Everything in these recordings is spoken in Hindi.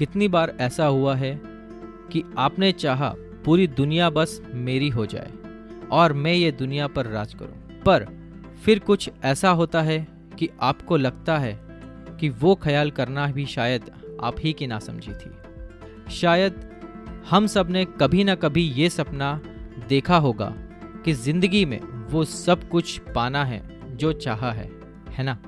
कितनी बार ऐसा हुआ है कि आपने चाहा पूरी दुनिया बस मेरी हो जाए और मैं ये दुनिया पर राज करूँ। पर फिर कुछ ऐसा होता है कि आपको लगता है कि वो ख्याल करना भी शायद आप ही की ना समझी थी। शायद हम सबने कभी ना कभी ये सपना देखा होगा कि ज़िंदगी में वो सब कुछ पाना है, जो चाहा है है ना?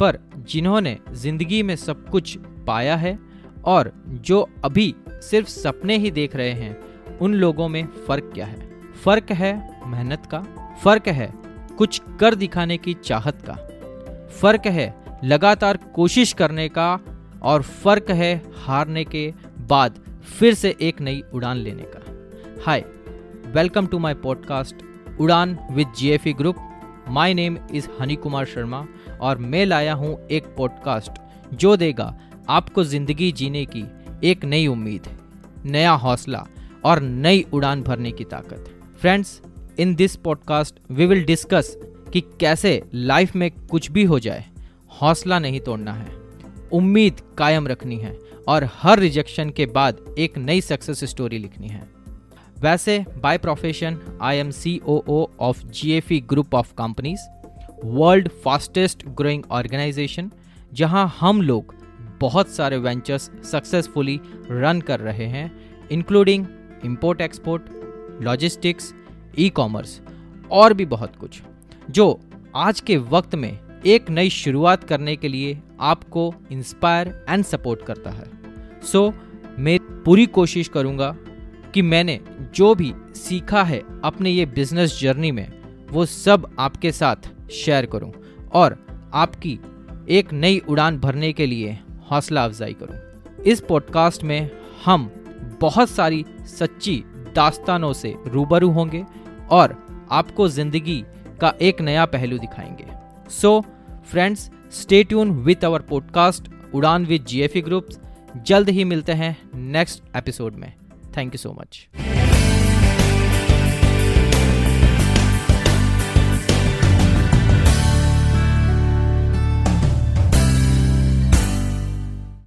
पर जिन्होंने ज़िंदगी में सब कुछ पाया है और जो अभी सिर्फ़ सपने ही देख रहे हैं, उन लोगों में फ़र्क क्या है? फ़र्क है मेहनत का, फ़र्क है कुछ कर दिखाने की चाहत का, फ़र्क है लगातार कोशिश करने का, और फ़र्क है हारने के बाद फिर से एक नई उड़ान लेने का। Hi, welcome to my podcast, Udaan with GFE group. My name is Honey Kumar Sharma और मैं लाया हूँ एक पॉडकास्ट जो देगा आपको ज़िंदगी जीने की एक नई उम्मीद नया हौसला और नई उड़ान भरने की ताकत friends in this podcast we will discuss कि कैसे लाइफ में कुछ भी हो जाए, हौसला नहीं तोड़ना है, उम्मीद कायम रखनी है और हर रिजेक्शन के बाद एक नई सक्सेस स्टोरी लिखनी है। वैसे by profession I am C O O of G F E group of companies world fastest growing organisation जहाँ हम लोग बहुत सारे वेंचर्स सक्सेसफुली रन कर रहे हैं including import export logistics e commerce और भी बहुत कुछ जो आज के वक्त में एक नई शुरुआत करने के लिए आपको इंस्पायर एंड सपोर्ट करता है। सो so, मैं पूरी कोशिश करूँगा कि मैंने जो भी सीखा है अपने ये बिज़नेस जर्नी में वो सब आपके साथ शेयर करूँ और आपकी एक नई उड़ान भरने के लिए हौसला अफजाई करूँ। इस पॉडकास्ट में हम बहुत सारी सच्ची दास्तानों से रूबरू होंगे और आपको ज़िंदगी का एक नया पहलू दिखाएँगे। So friends stay tune with our podcast उड़ान विद जीएफई ग्रुप्स जल्द ही मिलते हैं नेक्स्ट एपिसोड में। Thank you so much